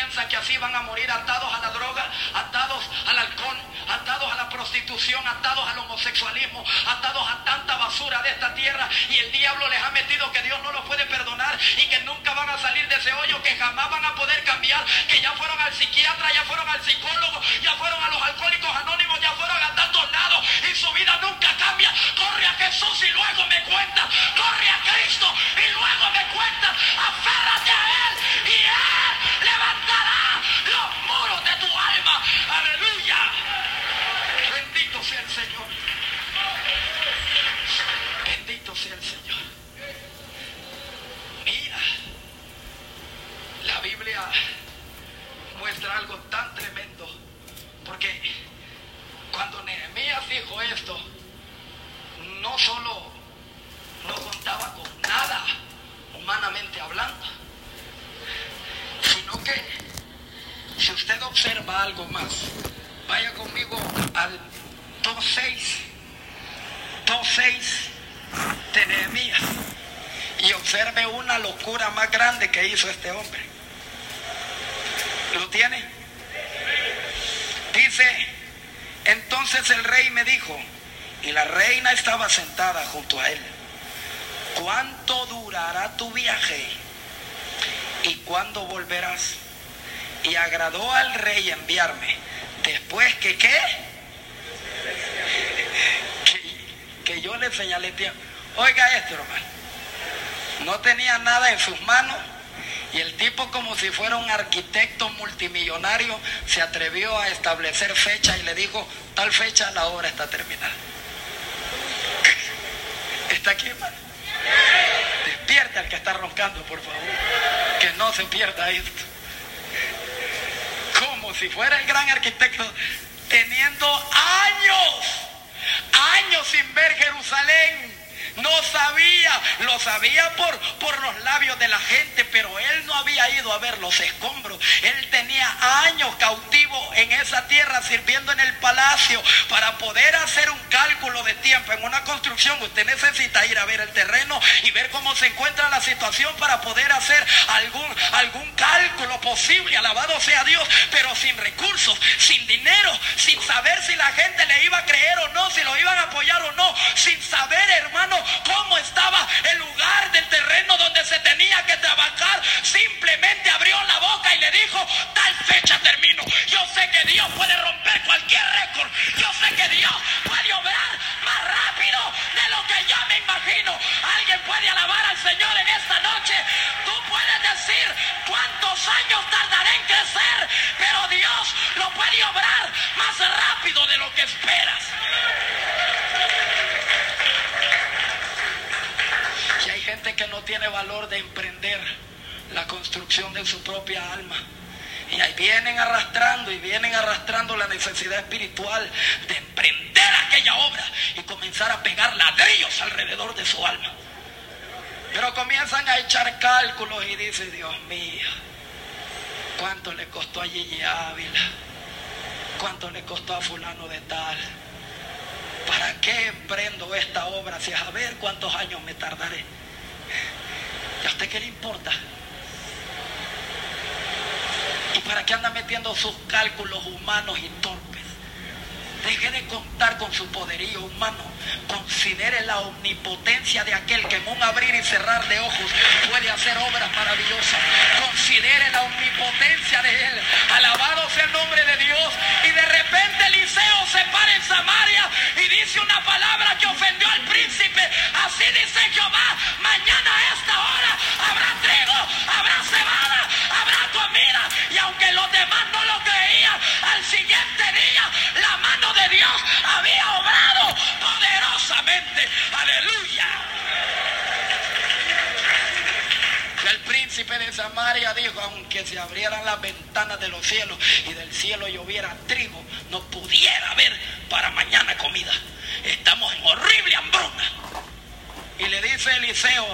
Piensan que así van a morir atados a la droga, atados al alcohol, atados a la prostitución, atados al homosexualismo, atados a tanta basura de esta tierra. Y el diablo les ha metido que Dios no los puede perdonar y que nunca van a salir de ese hoyo, que jamás van a poder cambiar, que ya fueron al psiquiatra, ya fueron al psicólogo, ya fueron a los alcohólicos anónimos, ya fueron a tantos lados y su vida nunca cambia. Corre a Jesús y luego me cuenta. Corre a Cristo y luego Biblia muestra algo tan tremendo. Porque cuando Nehemías dijo esto, no solo no contaba con nada humanamente hablando, sino que si usted observa algo más, vaya conmigo al 2.6, 2.6 de Nehemías y observe una locura más grande que hizo este hombre. ¿Lo tiene? Dice, entonces el rey me dijo, y la reina estaba sentada junto a él, ¿cuánto durará tu viaje? ¿Y cuándo volverás? Y agradó al rey enviarme. Después que qué? Que, que yo le señalé tiempo. Oiga esto, hermano. No tenía nada en sus manos. Y el tipo como si fuera un arquitecto multimillonario se atrevió a establecer fecha y le dijo, tal fecha la obra está terminada. ¿Está aquí, hermano? Despierta al que está roncando, por favor. Que no se pierda esto. Como si fuera el gran arquitecto, teniendo años, años sin ver Jerusalén. No sabía, lo sabía por, por los labios de la gente, pero él no había ido a ver los escombros. Él tenía años cautivo en esa tierra sirviendo en el palacio para poder hacer un cálculo de tiempo en una construcción. Usted necesita ir a ver el terreno y ver cómo se encuentra la situación para poder hacer algún, algún cálculo posible. Alabado sea Dios, pero sin recursos, sin dinero, sin saber si la gente le iba a creer o no, si lo iban a apoyar o no, sin saber, hermano, cómo estaba el lugar del terreno donde se tenía que trabajar. Simplemente abrió la boca y le dijo, tal fecha termino. Yo sé que Dios puede romper cualquier récord. Yo sé que Dios puede obrar más rápido de lo que yo me imagino. Alguien puede alabar al Señor en esta noche. Tú puedes decir cuántos años tiene valor de emprender la construcción de su propia alma. Y ahí vienen arrastrando y vienen arrastrando la necesidad espiritual de emprender aquella obra y comenzar a pegar ladrillos alrededor de su alma. Pero comienzan a echar cálculos y dice, Dios mío, ¿cuánto le costó a Gigi Ávila? ¿Cuánto le costó a fulano de tal? ¿Para qué emprendo esta obra si a ver cuántos años me tardaré? ¿Y a usted qué le importa? ¿Y para qué anda metiendo sus cálculos humanos y torpes? Deje de contar con su poderío humano. Considere la omnipotencia de aquel que en un abrir y cerrar de ojos puede hacer obras maravillosas. Considere la omnipotencia de él. Alabado sea el nombre de Dios. Y de repente Eliseo se para en Samaria y dice una palabra que ofendió al príncipe. Así dice Jehová, Dios había obrado poderosamente. Aleluya. Y el príncipe de Samaria dijo, aunque se abrieran las ventanas de los cielos y del cielo lloviera trigo, no pudiera haber para mañana comida. Estamos en horrible hambruna. Y le dice Eliseo,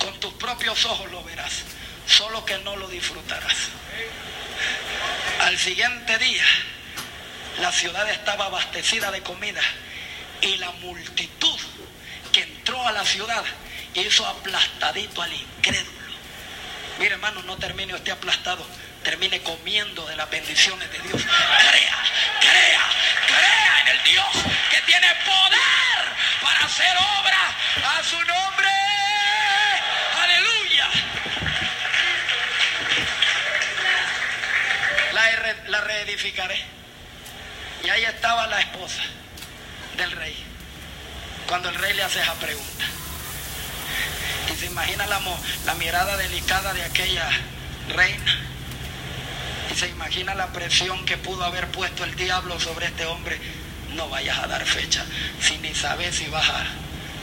con tus propios ojos lo verás, solo que no lo disfrutarás. Al siguiente día, La ciudad estaba abastecida de comida y la multitud que entró a la ciudad hizo aplastadito al incrédulo. Mire hermano, no termine usted aplastado, termine comiendo de las bendiciones de Dios. Crea, crea, crea en el Dios que tiene poder para hacer obra a su nombre. Aleluya. La, la reedificaré. Y ahí estaba la esposa del rey. Cuando el rey le hace esa pregunta. Y se imagina la, mirada delicada de aquella reina. Y se imagina la presión que pudo haber puesto el diablo sobre este hombre. No vayas a dar fecha si ni sabes si vas a,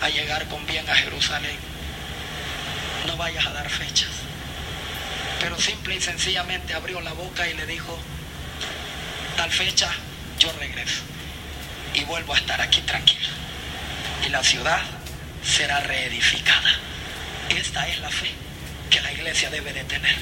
a llegar con bien a Jerusalén. No vayas a dar fechas. Pero simple y sencillamente abrió la boca y le dijo, tal fecha yo regreso y vuelvo a estar aquí tranquilo. Y la ciudad será reedificada. Esta es la fe que la iglesia debe de tener.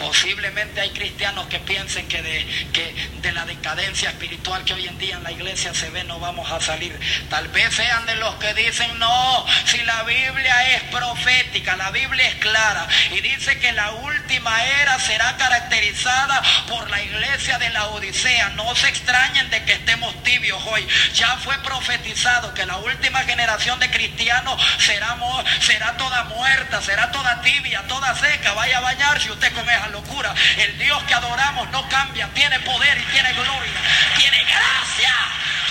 Posiblemente hay cristianos que piensen que de, que de la decadencia espiritual que hoy en día en la iglesia se ve no vamos a salir. Tal vez sean de los que dicen, no, si la Biblia es profética, la Biblia es clara y dice que la última era será caracterizada por la iglesia de la Odisea. No se extrañen de que estemos tibios hoy. Ya fue profetizado que la última generación de cristianos será, será toda muerta, será toda tibia, toda seca. Vaya a bañarse usted con esa locura. El Dios que adoramos no cambia, tiene poder y tiene gloria, tiene gracia.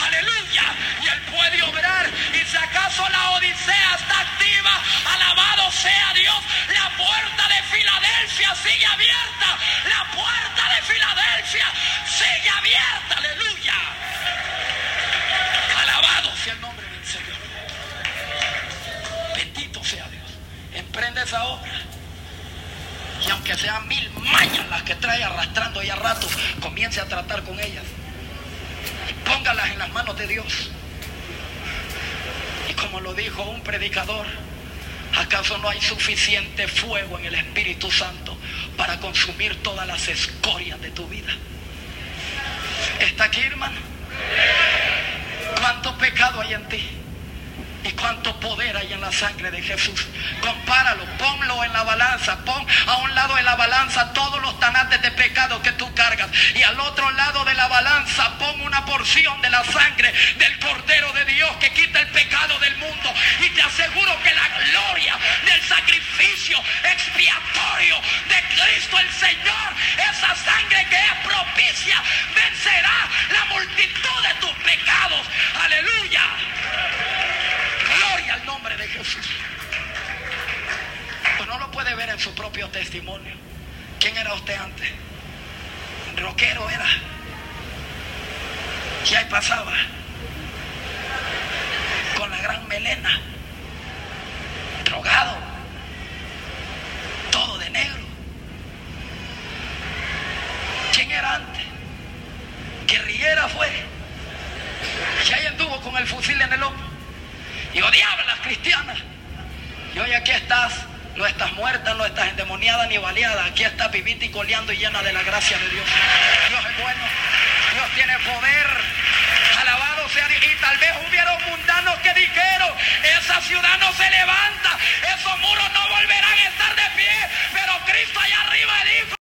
Aleluya. Y Él puede obrar. Y si acaso la Odisea está activa, alabado sea Dios. La puerta de Filadelfia sigue abierta. La puerta de Filadelfia sigue abierta. Aleluya. Alabado sea el nombre del Señor. Bendito sea Dios. Emprende esa obra. Y aunque sean mil mañas las que trae arrastrando ya rato, comience a tratar con ellas. Y póngalas en las manos de Dios. Y como lo dijo un predicador, ¿acaso no hay suficiente fuego en el Espíritu Santo para consumir todas las escorias de tu vida? ¿Está aquí, hermano? ¿Cuánto pecado hay en ti? Y cuánto poder hay en la sangre de Jesús. Compáralo, ponlo en la balanza, pon a un lado de la balanza todos los tanates de pecado que tú cargas. Y al otro lado de la balanza pon una porción de la sangre del Cordero de Dios que quita el pecado del mundo. Y te aseguro que la gloria del sacrificio expiatorio de Cristo el Señor, esa sangre que es Jesús. Pues no lo puede ver en su propio testimonio. ¿Quién era usted antes? Roquero era. Y ahí pasaba. Con la gran melena. endemoniada ni baleadas. Aquí está vivita y coleando y llena de la gracia de Dios. Dios es bueno. Dios tiene poder. Alabado sea Dios. Y tal vez hubieron mundanos que dijeron, esa ciudad no se levanta. Esos muros no volverán a estar de pie. Pero Cristo allá arriba dijo.